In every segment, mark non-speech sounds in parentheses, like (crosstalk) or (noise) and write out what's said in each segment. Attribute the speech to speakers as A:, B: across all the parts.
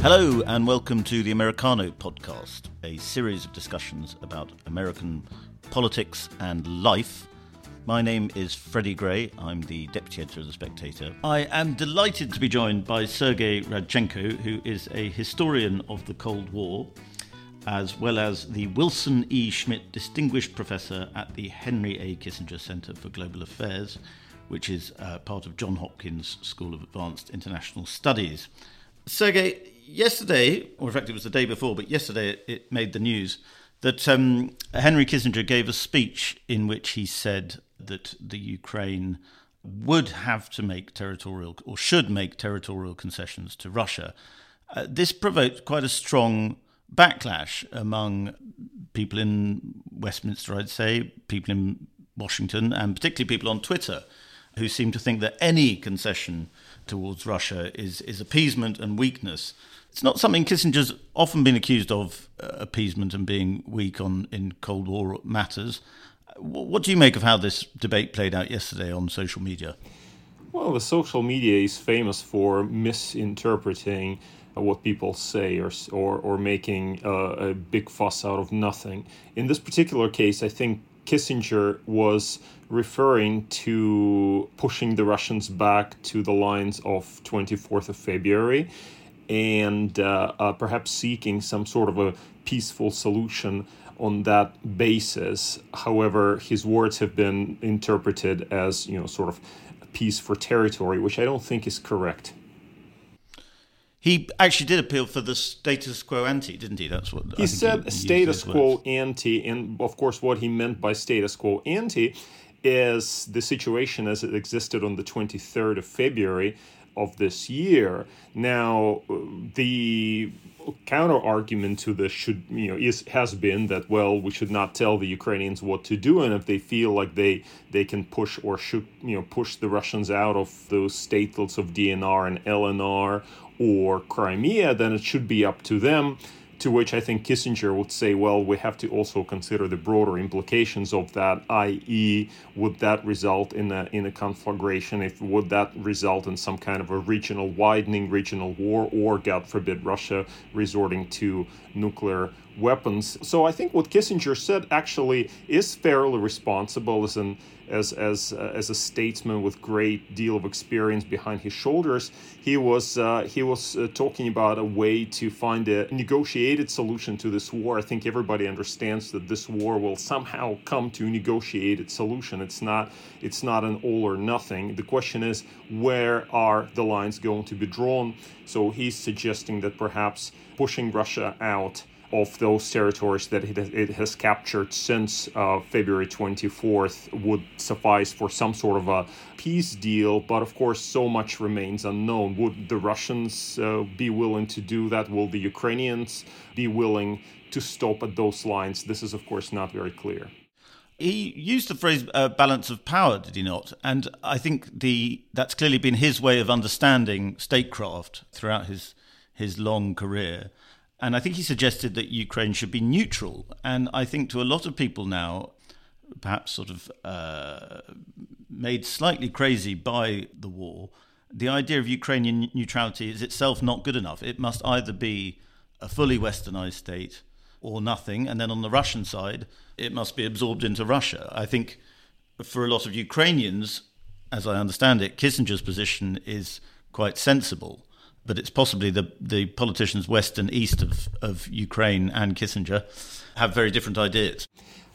A: Hello, and welcome to the Americano podcast, a series of discussions about American politics and life. My name is Freddy Gray. I'm the deputy editor of The Spectator. I am delighted to be joined by Sergey Radchenko, who is a historian of the Cold War, as well as the Wilson E. Schmidt Distinguished Professor at the Henry A. Kissinger Center for Global Affairs, which is uh, part of Johns Hopkins School of Advanced International Studies. Sergei, yesterday, or in fact, it was the day before, but yesterday it, it made the news that um, Henry Kissinger gave a speech in which he said that the Ukraine would have to make territorial or should make territorial concessions to Russia. Uh, this provoked quite a strong backlash among people in Westminster, I'd say, people in Washington, and particularly people on Twitter who seem to think that any concession towards Russia is, is appeasement and weakness. It's not something Kissinger's often been accused of uh, appeasement and being weak on in Cold War matters. What do you make of how this debate played out yesterday on social media?
B: Well, the social media is famous for misinterpreting what people say or or, or making a, a big fuss out of nothing. In this particular case, I think Kissinger was referring to pushing the Russians back to the lines of 24th of February and uh, uh, perhaps seeking some sort of a peaceful solution on that basis. However, his words have been interpreted as, you know, sort of peace for territory, which I don't think is correct.
A: He actually did appeal for the status quo ante, didn't he? That's what
B: he said. He, status quo ante, and of course, what he meant by status quo ante is the situation as it existed on the 23rd of February of this year. Now, the counter argument to this should you know is has been that well we should not tell the Ukrainians what to do and if they feel like they they can push or should you know push the Russians out of those statelets of DNR and LNR or Crimea then it should be up to them to which I think Kissinger would say, well, we have to also consider the broader implications of that, i.e., would that result in a in a conflagration? If would that result in some kind of a regional widening, regional war, or God forbid, Russia resorting to nuclear weapons? So I think what Kissinger said actually is fairly responsible as an as as uh, as a statesman with great deal of experience behind his shoulders, he was uh, he was uh, talking about a way to find a negotiated solution to this war. I think everybody understands that this war will somehow come to a negotiated solution. It's not it's not an all or nothing. The question is where are the lines going to be drawn? So he's suggesting that perhaps pushing Russia out of those territories that it, has captured since uh, February 24th would suffice for some sort of a peace deal. But of course, so much remains unknown. Would the Russians uh, be willing to do that? Will the Ukrainians be willing to stop at those lines? This is, of course, not very clear.
A: He used the phrase uh, "balance of power," did he not? And I think the that's clearly been his way of understanding statecraft throughout his his long career. And I think he suggested that Ukraine should be neutral. And I think to a lot of people now, perhaps sort of uh, made slightly crazy by the war, the idea of Ukrainian neutrality is itself not good enough. It must either be a fully westernized state or nothing. And then on the Russian side, it must be absorbed into Russia. I think for a lot of Ukrainians, as I understand it, Kissinger's position is quite sensible but it's possibly the, the politicians west and east of, of Ukraine and Kissinger have very different ideas.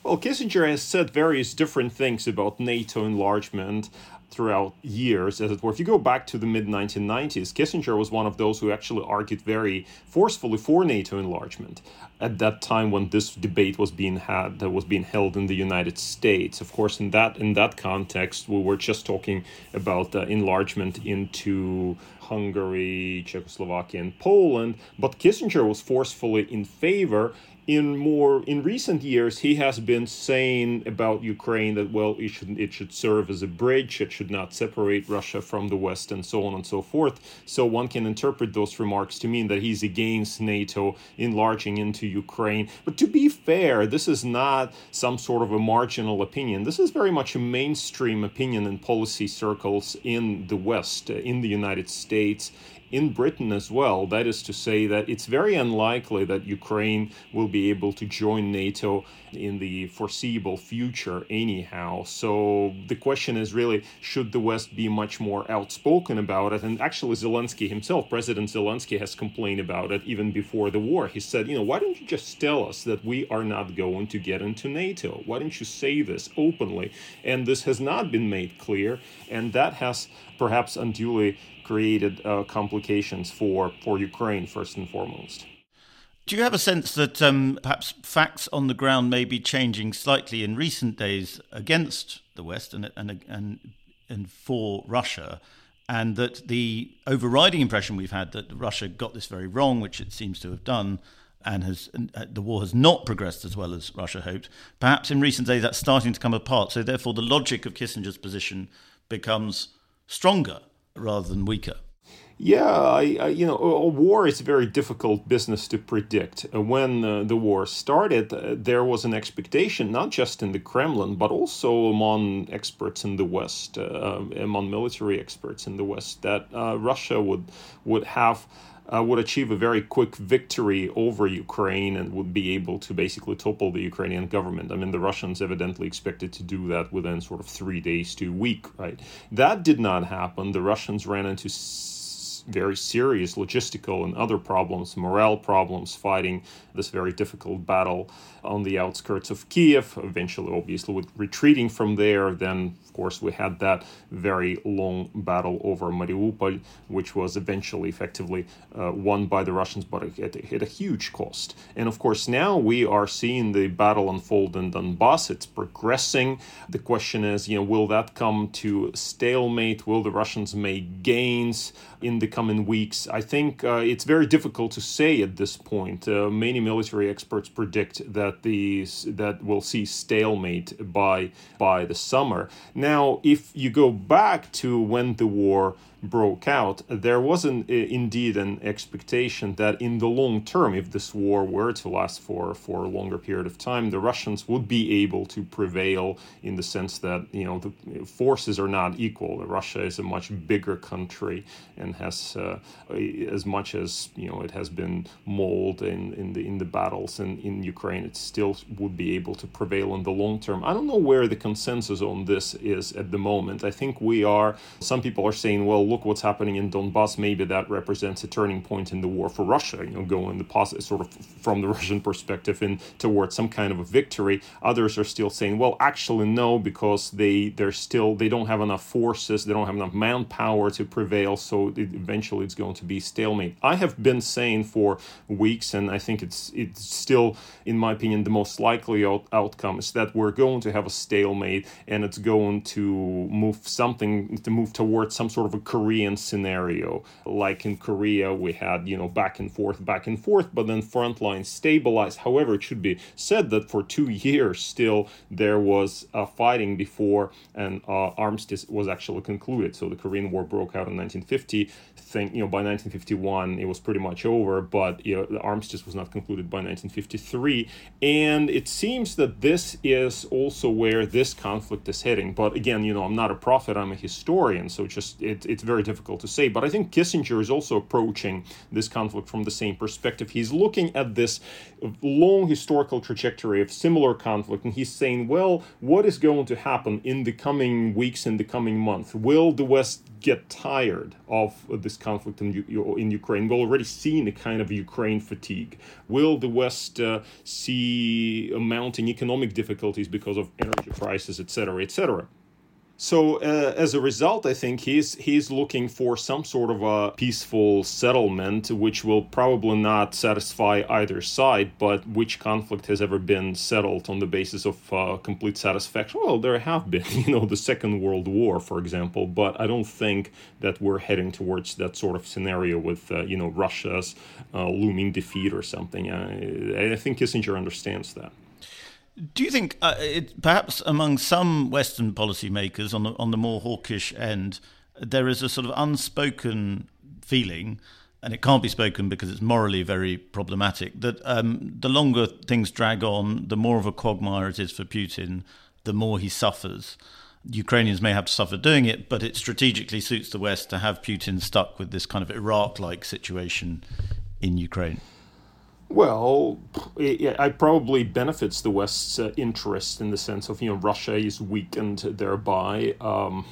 B: Well, Kissinger has said various different things about NATO enlargement throughout years, as it were. If you go back to the mid 1990s, Kissinger was one of those who actually argued very forcefully for NATO enlargement at that time when this debate was being had that was being held in the United States. Of course, in that in that context, we were just talking about uh, enlargement into Hungary, Czechoslovakia, and Poland. But Kissinger was forcefully in favor in more in recent years he has been saying about Ukraine that well it should it should serve as a bridge it should not separate Russia from the west and so on and so forth. So one can interpret those remarks to mean that he's against NATO enlarging into Ukraine. But to be fair this is not some sort of a marginal opinion. This is very much a mainstream opinion in policy circles in the west in the United States in Britain as well. That is to say, that it's very unlikely that Ukraine will be able to join NATO in the foreseeable future, anyhow. So the question is really should the West be much more outspoken about it? And actually, Zelensky himself, President Zelensky, has complained about it even before the war. He said, you know, why don't you just tell us that we are not going to get into NATO? Why don't you say this openly? And this has not been made clear, and that has perhaps unduly created uh, complications for, for Ukraine, first and foremost.
A: Do you have a sense that um, perhaps facts on the ground may be changing slightly in recent days against the West and, and, and, and for Russia? And that the overriding impression we've had that Russia got this very wrong, which it seems to have done, and has uh, the war has not progressed as well as Russia hoped. Perhaps in recent days that's starting to come apart. So therefore, the logic of Kissinger's position becomes stronger rather than weaker.
B: Yeah, I, I, you know, a war is a very difficult business to predict. Uh, when uh, the war started, uh, there was an expectation, not just in the Kremlin, but also among experts in the West, uh, among military experts in the West, that uh, Russia would would have uh, would achieve a very quick victory over Ukraine and would be able to basically topple the Ukrainian government. I mean, the Russians evidently expected to do that within sort of three days to a week, right? That did not happen. The Russians ran into very serious logistical and other problems, morale problems, fighting this very difficult battle on the outskirts of Kiev, eventually, obviously, with retreating from there. Then, of course, we had that very long battle over Mariupol, which was eventually effectively uh, won by the Russians, but at, at a huge cost. And of course, now we are seeing the battle unfold in Donbass. It's progressing. The question is, you know, will that come to stalemate? Will the Russians make gains in the coming weeks? I think uh, it's very difficult to say at this point. Uh, many military experts predict that these that we'll see stalemate by by the summer. Now, if you go back to when the war broke out, there was an, indeed an expectation that in the long term, if this war were to last for, for a longer period of time, the Russians would be able to prevail in the sense that you know the forces are not equal. Russia is a much bigger country and has uh, as much as you know it has been mauled in, in the in the battles in, in Ukraine, it still would be able to prevail in the long term. I don't know where the consensus on this is at the moment. I think we are. Some people are saying, well look what's happening in Donbass, maybe that represents a turning point in the war for Russia, you know, going the positive sort of from the (laughs) Russian perspective in towards some kind of a victory. Others are still saying, well, actually no, because they they're still they don't have enough forces, they don't have enough manpower to prevail, so it, eventually it's going to be stalemate. I have been saying for weeks, and I think it's it's still, in my opinion, the most likely out- outcome is that we're going to have a stalemate, and it's going to move something to move towards some sort of a Korean scenario. Like in Korea, we had, you know, back and forth, back and forth, but then front lines stabilized. However, it should be said that for two years still there was uh, fighting before an uh, armistice was actually concluded. So the Korean War broke out in 1950. Think, you know, by 1951 it was pretty much over, but you know, the armistice was not concluded by 1953. And it seems that this is also where this conflict is heading. But again, you know, I'm not a prophet, I'm a historian, so just it, it's very difficult to say. But I think Kissinger is also approaching this conflict from the same perspective. He's looking at this long historical trajectory of similar conflict, and he's saying, well, what is going to happen in the coming weeks, in the coming month? Will the West get tired of this conflict in, in Ukraine? We're already seeing a kind of Ukraine fatigue. Will the West uh, see mounting economic difficulties because of energy prices, etc., etc.? So uh, as a result, I think he's he's looking for some sort of a peaceful settlement, which will probably not satisfy either side. But which conflict has ever been settled on the basis of uh, complete satisfaction? Well, there have been, (laughs) you know, the Second World War, for example. But I don't think that we're heading towards that sort of scenario with, uh, you know, Russia's uh, looming defeat or something. I, I think Kissinger understands that.
A: Do you think, uh, it, perhaps among some Western policymakers on the on the more hawkish end, there is a sort of unspoken feeling, and it can't be spoken because it's morally very problematic, that um, the longer things drag on, the more of a quagmire it is for Putin, the more he suffers. Ukrainians may have to suffer doing it, but it strategically suits the West to have Putin stuck with this kind of Iraq like situation in Ukraine.
B: Well, it, it, probably benefits the West's uh, interest in the sense of you know Russia is weakened thereby. Um,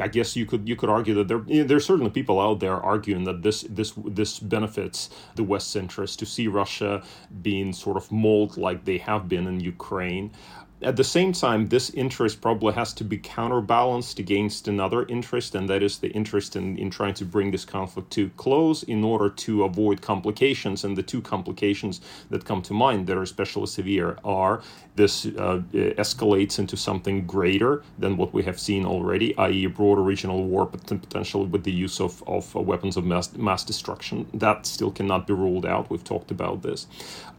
B: I guess you could you could argue that there you know, there's certainly people out there arguing that this this this benefits the West's interest to see Russia being sort of molded like they have been in Ukraine at the same time, this interest probably has to be counterbalanced against another interest, and that is the interest in, in trying to bring this conflict to close in order to avoid complications. And the two complications that come to mind that are especially severe are this uh, escalates into something greater than what we have seen already, i.e., a broader regional war, potentially with the use of, of weapons of mass, mass destruction. That still cannot be ruled out. We've talked about this.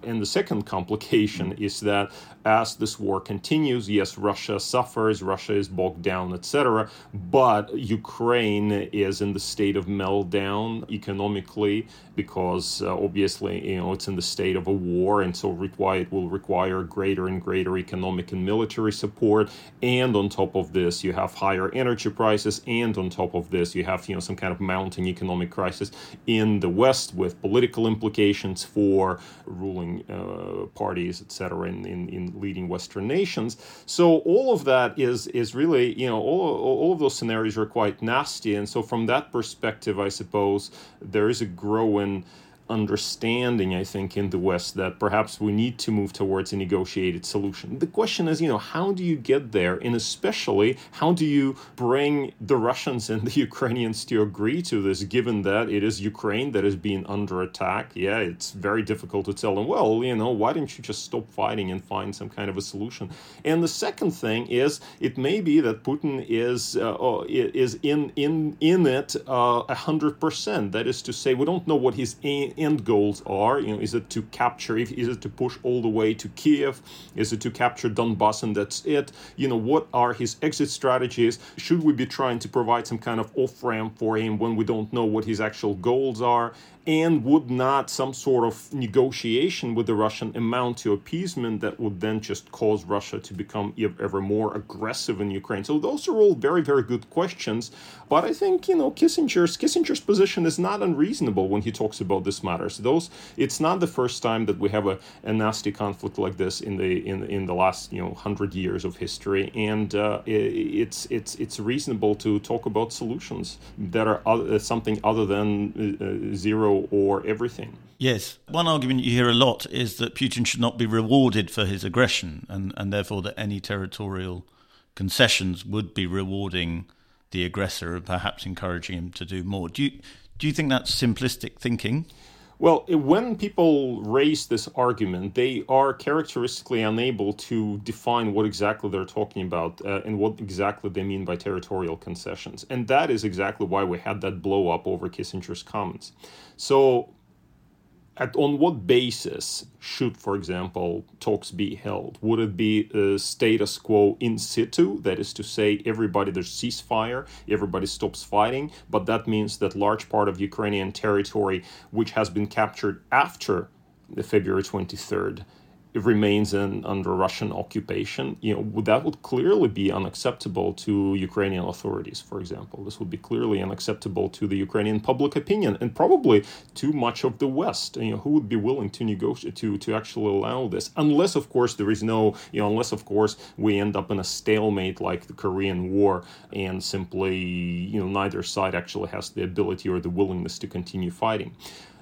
B: And the second complication is that as this war continues, yes, Russia suffers, Russia is bogged down, etc., but Ukraine is in the state of meltdown economically because uh, obviously, you know, it's in the state of a war, and so require, it will require greater and greater economic and military support. And on top of this, you have higher energy prices, and on top of this, you have you know some kind of mounting economic crisis in the West with political implications for ruling uh, parties, etc., in, in, in leading Western nations. So all of that is is really you know all all of those scenarios are quite nasty, and so from that perspective, I suppose there is a growing understanding, I think, in the West that perhaps we need to move towards a negotiated solution. The question is, you know, how do you get there? And especially, how do you bring the Russians and the (laughs) Ukrainians to agree to this, given that it is Ukraine that is being under attack? Yeah, it's very difficult to tell them, well, you know, why don't you just stop fighting and find some kind of a solution? And the second thing is, it may be that Putin is uh, oh, is in in in it uh, a hundred percent. That is to say, we don't know what his aim end goals are. You know, is it to capture? Is it to push all the way to Kiev? Is it to capture Donbass and that's it? You know, what are his exit strategies? Should we be trying to provide some kind of off ramp for him when we don't know what his actual goals are? And would not some sort of negotiation with the Russian amount to appeasement that would then just cause Russia to become ever more aggressive in Ukraine? So those are all very, very good questions. But I think you know Kissinger's Kissinger's position is not unreasonable when he talks about this matters. Those it's not the first time that we have a, a nasty conflict like this in the in in the last you know hundred years of history, and uh, it's it's it's reasonable to talk about solutions that are other, something other than uh, zero or everything.
A: Yes. One argument you hear a lot is that Putin should not be rewarded for his aggression, and, and therefore that any territorial concessions would be rewarding the aggressor and perhaps encouraging him to do more. Do you, do you think that's simplistic thinking?
B: Well, when people raise this argument, they are characteristically unable to define what exactly they're talking about uh, and what exactly they mean by territorial concessions. And that is exactly why we had that blow up over Kissinger's comments. So at, on what basis should, for example, talks be held? Would it be a status quo in situ? That is to say, everybody there's ceasefire, everybody stops fighting, but that means that large part of Ukrainian territory, which has been captured after the February 23rd, remains in, under Russian occupation, you know, that would clearly be unacceptable to Ukrainian authorities, for example. This would be clearly unacceptable to the Ukrainian public opinion and probably to much of the West. You know, who would be willing to negotiate to to actually allow this? Unless, of course, there is no, you know, unless, of course, we end up in a stalemate like the Korean War and simply, you know, neither side actually has the ability or the willingness to continue fighting.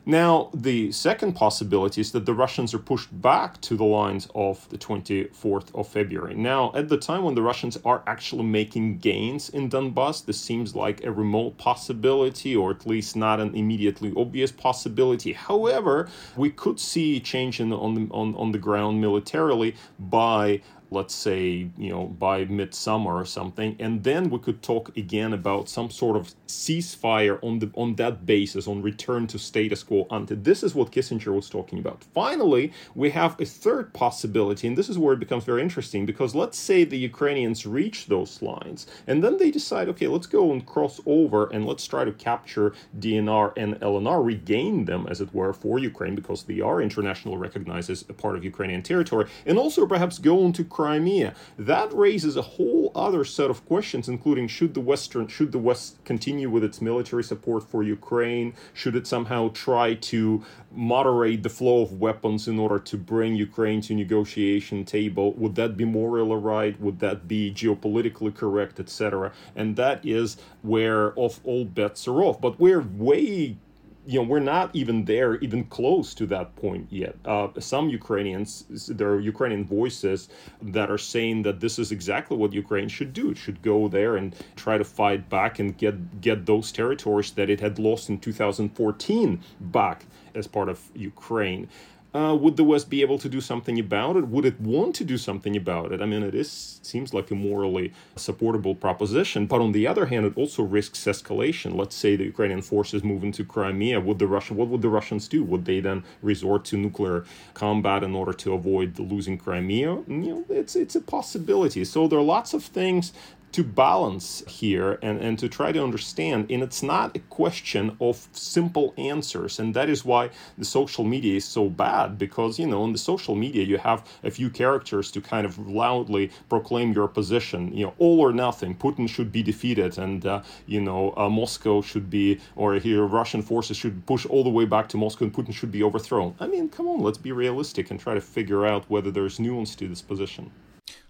B: Now, the second possibility is that the Russians are pushed back to the lines of the 24th of February. Now, at the time when the Russians are actually making gains in Donbass, this seems like a remote possibility, or at least not an immediately obvious possibility. However, we could see change in, on, the, on, on the ground militarily by let's say, you know, by midsummer or something, and then we could talk again about some sort of ceasefire on the on that basis, on return to status quo ante. This is what Kissinger was talking about. Finally, we have a third possibility, and this is where it becomes very interesting because let's say the Ukrainians reach those lines, and then they decide, okay, let's go and cross over and let's try to capture DNR and LNR, regain them, as it were, for Ukraine because they are internationally recognized as a part of Ukrainian territory, and also perhaps go into Crimea. That raises a whole other set of questions, including should the Western, should the West continue with its military support for Ukraine? Should it somehow try to moderate the flow of weapons in order to bring Ukraine to negotiation table? Would that be morally right? Would that be geopolitically correct, etc.? And that is where off all bets are off. But we're way you know we're not even there even close to that point yet. Uh, some ukrainians there are ukrainian voices that are saying that this is exactly what ukraine should do. It should go there and try to fight back and get get those territories that it had lost in 2014 back as part of ukraine uh, would the West be able to do something about it? Would it want to do something about it? I mean, it is seems like a morally supportable proposition, but on the other hand, it also risks escalation. Let's say the Ukrainian forces move into Crimea. Would the Russian what would the Russians do? Would they then resort to nuclear combat in order to avoid losing Crimea? You know, it's it's a possibility. So there are lots of things to balance here and, and to try to understand. And it's not a question of simple answers. And that is why the social media is so bad because, you know, in the social media, you have a few characters to kind of loudly proclaim your position, you know, all or nothing. Putin should be defeated and, uh, you know, uh, Moscow should be, or here, Russian forces should push all the way back to Moscow and Putin should be overthrown. I mean, come on, let's be realistic and try to figure out whether there's nuance to this position.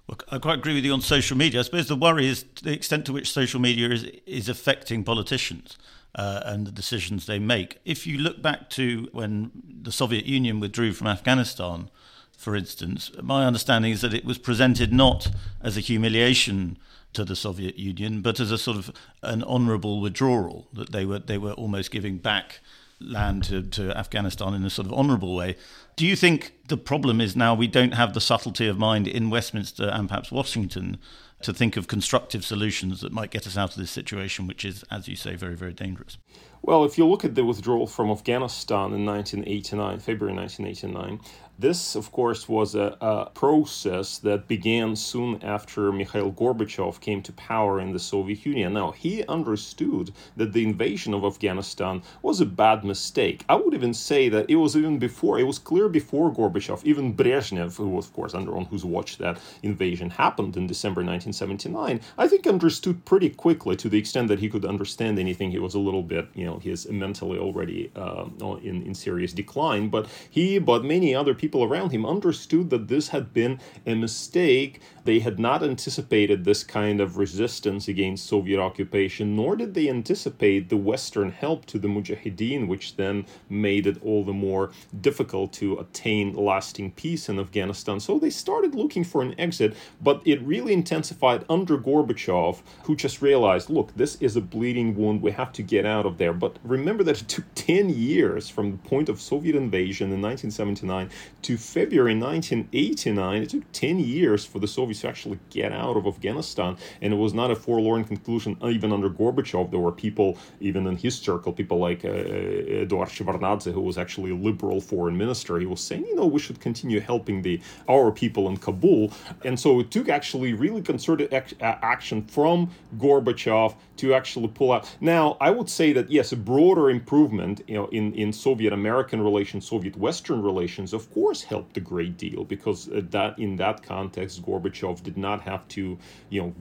A: Well, I quite agree with you on social media. I suppose the worry is the extent to which social media is is affecting politicians uh, and the decisions they make. If you look back to when the Soviet Union withdrew from Afghanistan, for instance, my understanding is that it was presented not as a humiliation to the Soviet Union, but as a sort of an honourable withdrawal that they were they were almost giving back land to, to Afghanistan in a sort of honourable way. Do you think the problem is now we don't have the subtlety of mind in Westminster and perhaps Washington to think of constructive solutions that might get us out of this situation, which is, as you say, very, very dangerous?
B: Well, if you look at the withdrawal from Afghanistan in 1989, February 1989, this, of course, was a, a, process that began soon after Mikhail Gorbachev came to power in the Soviet Union. Now, he understood that the invasion of Afghanistan was a bad mistake. I would even say that it was even before, it was clear before Gorbachev, even Brezhnev, who was, of course, under on whose watch that invasion happened in December 1979, I think understood pretty quickly to the extent that he could understand anything. He was a little bit, you know, he's mentally already uh, in, in serious decline, but he, but many other people people around him understood that this had been a mistake. They had not anticipated this kind of resistance against Soviet occupation, nor did they anticipate the Western help to the Mujahideen, which then made it all the more difficult to attain lasting peace in Afghanistan. So they started looking for an exit, but it really intensified under Gorbachev, who just realized look, this is a bleeding wound. We have to get out of there. But remember that it took (laughs) 10 years from the point of Soviet invasion in 1979 to February 1989. It took 10 years for the Soviets to actually get out of Afghanistan, and it was not a forlorn conclusion even under Gorbachev. There were people, even in his circle, people like uh, Eduard Shevardnadze, who was actually a liberal foreign minister. He was saying, you know, we should continue helping the our people in Kabul. And so it took actually really concerted ac- action from Gorbachev to actually pull out. Now, I would say that yes, a broader improvement, you know, in in Soviet American relations, Soviet Western relations, of course helped a great deal because uh, that in that context, Gorbachev did not have to, you know,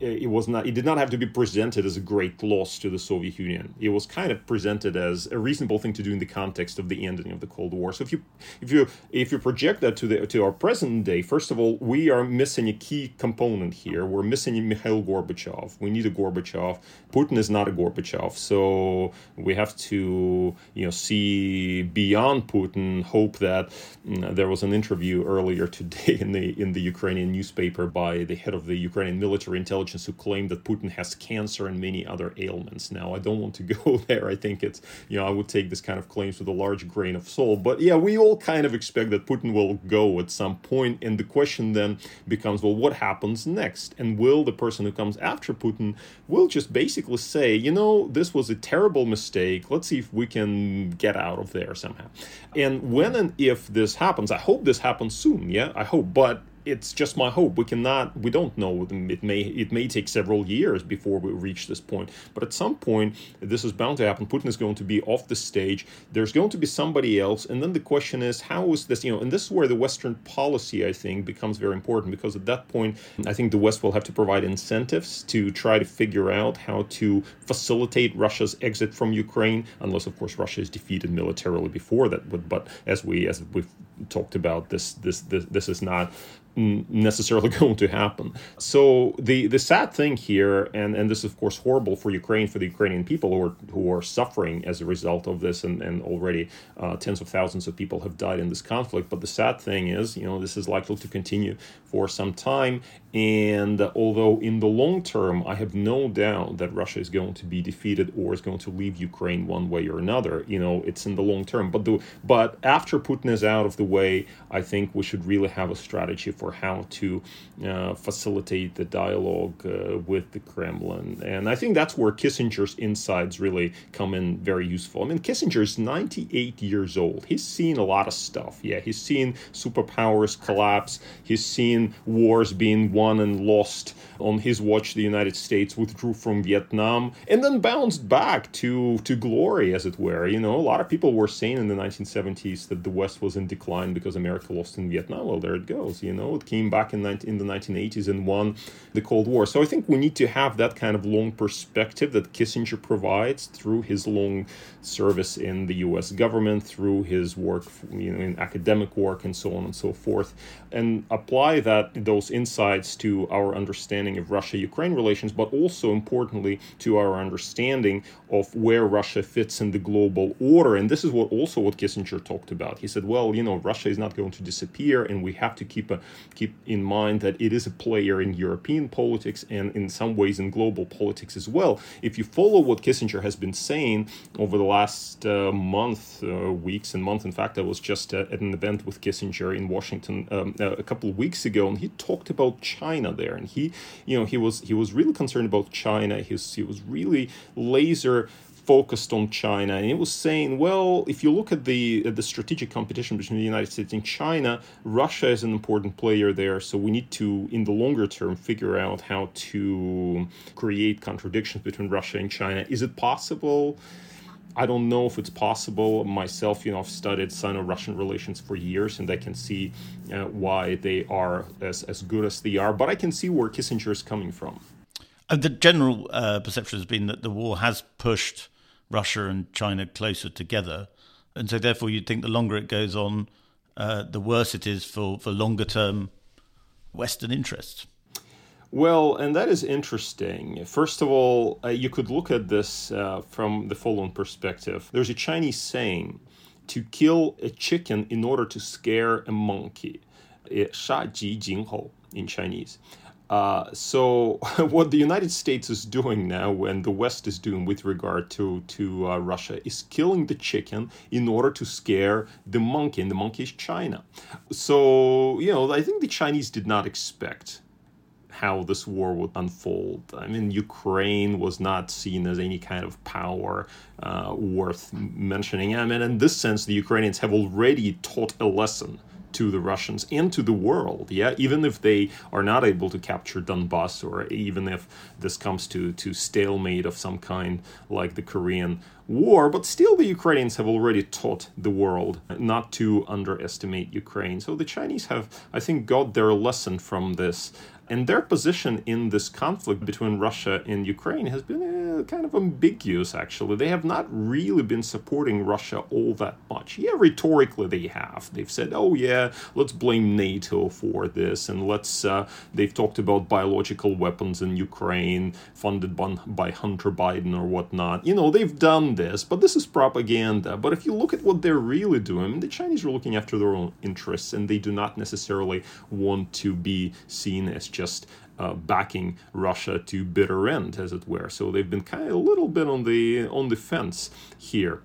B: it was not it did not have to be presented as a great loss to the Soviet Union. It was kind of presented as a reasonable thing to do in the context of the ending of the Cold War. So if you if you if you project that to the to our present day, first of all, we are missing a key component here. We're missing Mikhail Gorbachev. We need a Gorbachev. Putin is not a Gorbachev, so we have to you know see beyond Putin. Hope that you know, there was an interview earlier today (laughs) in the in the Ukrainian newspaper by the head of the Ukrainian military intelligence who claim that Putin has cancer and many other ailments. Now, I don't want to (laughs) go there. I think it's, you know, I would take this kind of claims with a large grain of salt. But yeah, we all kind of expect that Putin will go at some point, And the question then becomes, well, what happens next? And will the person who comes after Putin will just basically say, you know, this was a terrible mistake. Let's see if we can get out of there somehow. And when and if this happens, I hope this happens soon. Yeah, I hope. But it's just my hope. We cannot, we don't know. It may, it may take several years before we reach this point. But at some point, this is bound to happen. Putin is going to be off the stage. There's going to be somebody else, and then the question is, how is this? You know, and this is where the Western policy, I think, becomes very important because at that point, I think the West will have to provide incentives to try to figure out how to facilitate Russia's exit from Ukraine, unless, of course, Russia is defeated militarily before that. But, but as we as we've talked about, this this this, this is not necessarily (laughs) going to happen. So the the sad thing here, and and this is of course horrible for Ukraine, for the Ukrainian people who are who are suffering as a result of this, and and already uh, tens of thousands of people have died in this conflict. But the sad thing is, you know, this is likely to continue for some time. And although in the long term, I have no doubt that Russia is going to be defeated or is going to leave Ukraine one way or another, you know, it's in the long term. But the but after Putin is out of the way, I think we should really have a strategy for how to uh, facilitate the dialogue uh, with the Kremlin. And I think that's where Kissinger's insights really come in very useful. I mean, Kissinger is 98 years old. He's seen a lot of stuff. Yeah, he's seen superpowers collapse. He's seen wars being won and lost. On his watch, the United States withdrew from Vietnam and then bounced back to, to glory, as it were. You know, a lot of people were saying in the 1970s that the West was in decline because America lost in Vietnam. Well, there it goes. You know, it came back in, in the 1980s and won the Cold War. So I think we need to have that kind of long perspective that Kissinger provides through his long service in the U.S. government, through his work, you know, in academic work, and so on and so forth, and apply that those insights to our understanding of Russia-Ukraine relations, but also importantly to our understanding of where Russia fits in the global order. And this is what also what Kissinger talked about. He said, well, you know, Russia is not going to disappear, and we have to keep a, keep in mind that it is a player in European politics and in some ways in global politics as well. If you follow what Kissinger has been saying over the last uh, month, uh, weeks and month, in fact, I was just uh, at an event with Kissinger in Washington um, uh, a couple of weeks ago, and he talked about China there, and he, you know, he was he was really concerned about China. He was, he was really laser focused on China, and it was saying, well, if you look at the at the strategic competition between the United States and China, Russia is an important player there. So we need to, in the longer term, figure out how to create contradictions between Russia and China. Is it possible? I don't know if it's possible. Myself, you know, I've studied Sino-Russian relations for years, and I can see uh, why they are as, as good as they are. But I can see where Kissinger is coming from.
A: And the general uh, perception has been that the war has pushed Russia and China closer together, and so therefore you'd think the longer it goes on, uh, the worse it is for for longer term Western interests.
B: Well, and that is interesting. First of all, uh, you could look at this uh, from the following perspective. There's a Chinese saying to kill a chicken in order to scare a monkey. 杀鸡儆猴 in Chinese. Uh, so (laughs) what the United States is doing now, and the West is doing with regard to to uh, Russia, is killing the chicken in order to scare the monkey, and the monkey is China. So you know, I think the Chinese did not expect how this war would unfold. I mean, Ukraine was not seen as any kind of power uh, worth mentioning. I mean, in this sense, the Ukrainians have already taught a lesson to the Russians and to the world. Yeah, even if they are not able to capture Donbass, or even if this comes to to stalemate of some kind, like the Korean war, but still the Ukrainians have already taught the world not to underestimate Ukraine. So the Chinese have, I think, got their lesson from this. And their position in this conflict between Russia and Ukraine has been uh, kind of ambiguous, actually. They have not really been supporting Russia all that much. Yeah, rhetorically they have. They've said, oh, yeah, let's blame NATO for this. And let's, uh, they've talked about biological weapons in Ukraine funded by, by Hunter Biden or whatnot. You know, they've done this, but this is propaganda. But if you look at what they're really doing, the Chinese are looking after their own interests and they do not necessarily want to be seen as just uh, backing Russia to bitter end, as it were. So they've been kind of a little bit on the on the fence here.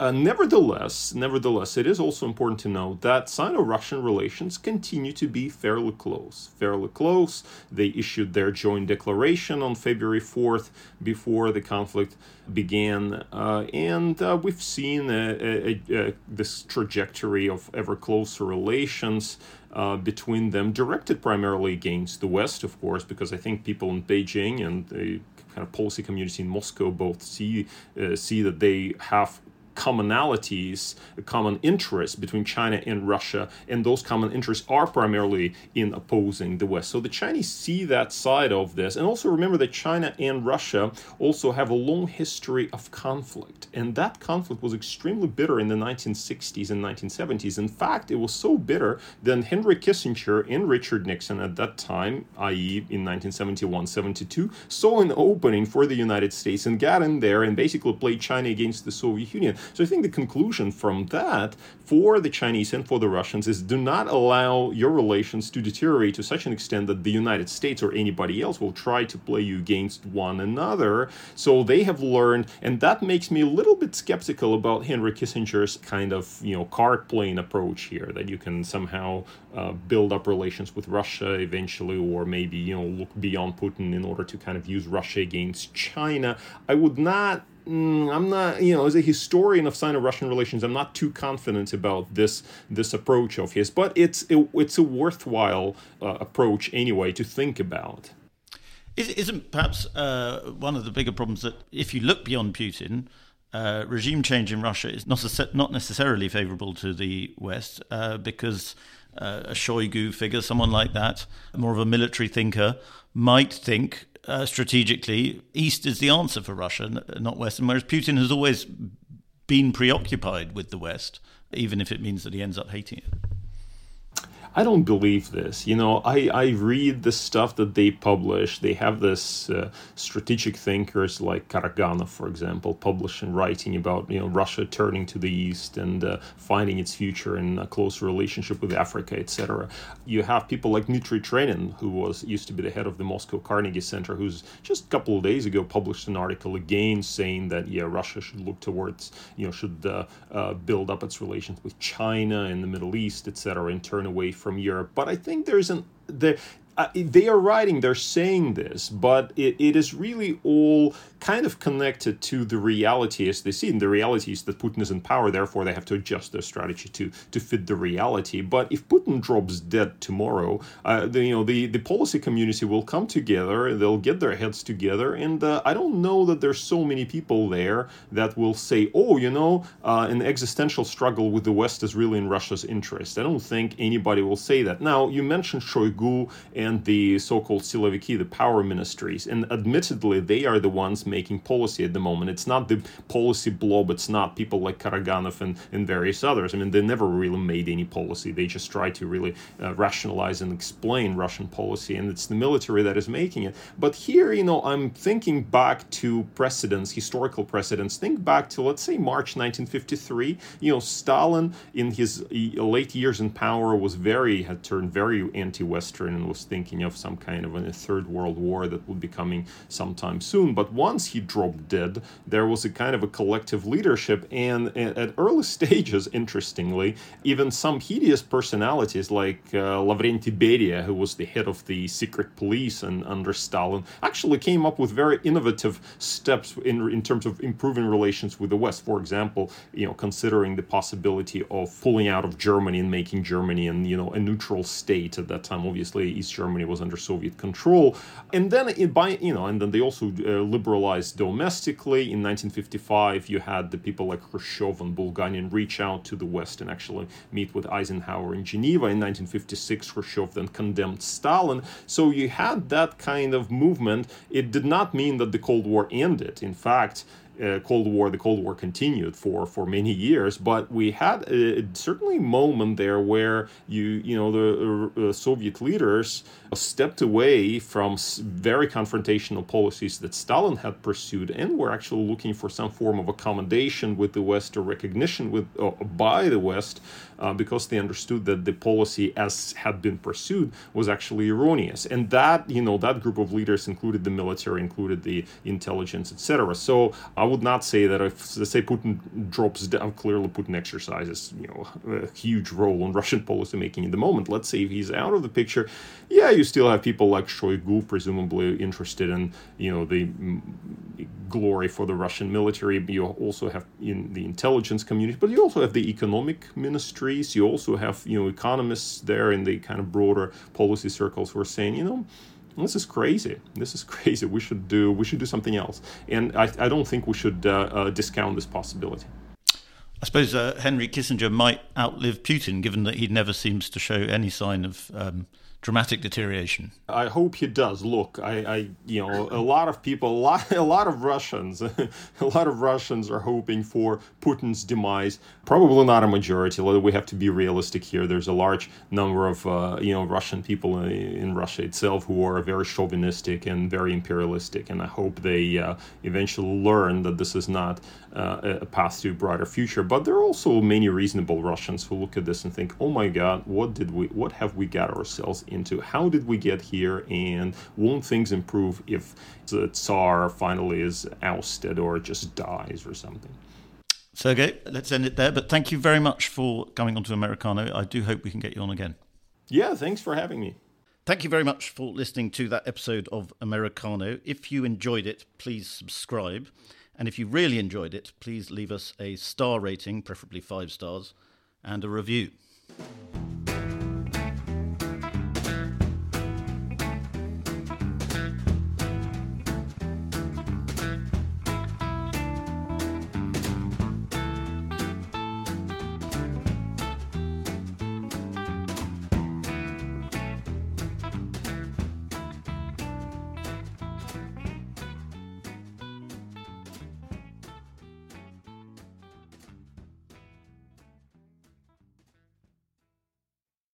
B: Uh, nevertheless, nevertheless, it is also important to note that Sino-Russian relations continue to be fairly close. Fairly close. They issued their joint declaration on February 4th before the conflict began, uh, and uh, we've seen a, a, a, this trajectory of ever closer relations. Uh, between them, directed primarily against the West, of course, because I think people in Beijing and the kind of policy community in Moscow both see uh, see that they have commonalities, common interests between China and Russia, and those common interests are primarily in opposing the West. So the Chinese see that side of this, and also remember that China and Russia also have a long history of conflict, and that conflict was extremely bitter in the 1960s and 1970s. In fact, it was so bitter that Henry Kissinger and Richard Nixon at that time, i.e., in 1971-72, saw an opening for the United States and got in there and basically played China against the Soviet Union. So I think the conclusion from that for the Chinese and for the Russians is do not allow your relations to deteriorate to such an extent that the United States or anybody else will try to play you against one another. So they have learned, and that makes me a little bit skeptical about Henry Kissinger's kind of you know card playing approach here that you can somehow uh, build up relations with Russia eventually, or maybe you know look beyond Putin in order to kind of use Russia against China. I would not Mm, I'm not, you know, as a historian of Sino-Russian relations, I'm not too confident about this this approach of his. But it's it, it's a worthwhile uh, approach anyway to think about.
A: Isn't perhaps uh, one of the bigger problems that if you look beyond Putin, uh, regime change in Russia is not not necessarily favourable to the West uh, because uh, a Shoigu figure, someone like that, more of a military thinker, might think uh, strategically, East is the answer for Russia, not West. And whereas Putin has always been preoccupied with the West, even if it means that he ends up hating it.
B: I don't believe this. You know, I, I read the stuff that they publish. They have this uh, strategic thinkers like Karaganov, for example, publishing writing about you know Russia turning to the east and uh, finding its future in a close relationship with Africa, etc. You have people like Dmitry Trenin, who was used to be the head of the Moscow Carnegie Center, who's just a couple of days ago published an article again saying that yeah, Russia should look towards you know should uh, uh build up its relations with China and the Middle East, etc., and turn away from Europe. But I think there's an there uh, they are writing, they're saying this, but it, it is really all kind of connected to the reality as they see. And the reality is that Putin is in power, therefore they have to adjust their strategy to to fit the reality. But if Putin drops dead tomorrow, uh, the, you know the the policy community will come together, they'll get their heads together, and uh, I don't know that there's so many people there that will say, oh, you know, uh, an existential struggle with the West is really in Russia's interest. I don't think anybody will say that. Now you mentioned Shoigu the so-called Siloviki, the power ministries. And admittedly, they are the ones making policy at the moment. It's not the policy blob. It's not people like Karaganov and, and various others. I mean, they never really made any policy. They just try to really uh, rationalize and explain Russian policy. And it's the military that is making it. But here, you know, I'm thinking back to precedents, historical precedents. Think back to, let's say, March 1953. You know, Stalin, in his late years in power, was very, had turned very anti-Western and was thinking of some kind of a third world war that would be coming sometime soon. But once he dropped dead, there was a kind of a collective leadership, and at early (laughs) stages, interestingly, even some hideous personalities like uh, Lavrenti Beria, who was the head of the secret police and under Stalin, actually came up with very innovative steps in in terms of improving relations with the West. For example, you know, considering the possibility of pulling out of Germany and making Germany and you know a neutral state at that time. Obviously, East Germany was under Soviet control, and then it, by you know, and then they also uh, liberalized domestically. In 1955, you had the people like Khrushchev and Bulganin reach out to the West and actually meet with Eisenhower in Geneva. In 1956, Khrushchev then condemned Stalin. So you had that kind of movement. It did not mean that the Cold War ended. In fact, uh, Cold War, the Cold War continued for for many years, but we had a, certainly moment there where you you know the uh, Soviet leaders stepped away from very confrontational policies that Stalin had pursued and were actually looking for some form of accommodation with the West or recognition with uh, by the West uh, because they understood that the policy as had been pursued was actually erroneous, and that you know that group of leaders included the military, included the intelligence, etc. So. I would not say that if let's say Putin drops down, clearly Putin exercises you know a huge role in Russian policy making in the moment. Let's say if he's out of the picture, yeah, you still have people like Shoigu presumably interested in you know the glory for the Russian military. You also have in the intelligence community, but you also have the economic ministries. You also have you know economists there in the kind of broader policy circles who are saying you know this is crazy. This is (laughs) crazy. We should do we should do something else. And I, I don't think we should uh, uh, discount this possibility.
A: I suppose uh, Henry Kissinger might outlive Putin, given that he never seems to show any sign of um, dramatic deterioration.
B: I hope he does. Look, I, I, you know, a lot of people, a lot, a lot of Russians, (laughs) a lot of Russians are hoping for Putin's demise. Probably not a majority. We have to be realistic here. There's a large number of, uh, you know, Russian people in, in, Russia itself who are very chauvinistic and very imperialistic, and I hope they uh, eventually learn that this is not uh, a path to a brighter future. But there are also many reasonable Russians who look at this and think, "Oh my God, what did we, what have we got ourselves?" into how did we get here and won't things improve if the Tsar finally is ousted or just dies or something.
A: Sergey, let's end it there. But thank you very much for coming on to Americano. I do hope we can get you on again.
B: Yeah, thanks for having me.
A: Thank you very much for listening to that episode of Americano. If you enjoyed it, please subscribe. And if you really enjoyed it, please leave us a star rating, preferably five stars, and a review.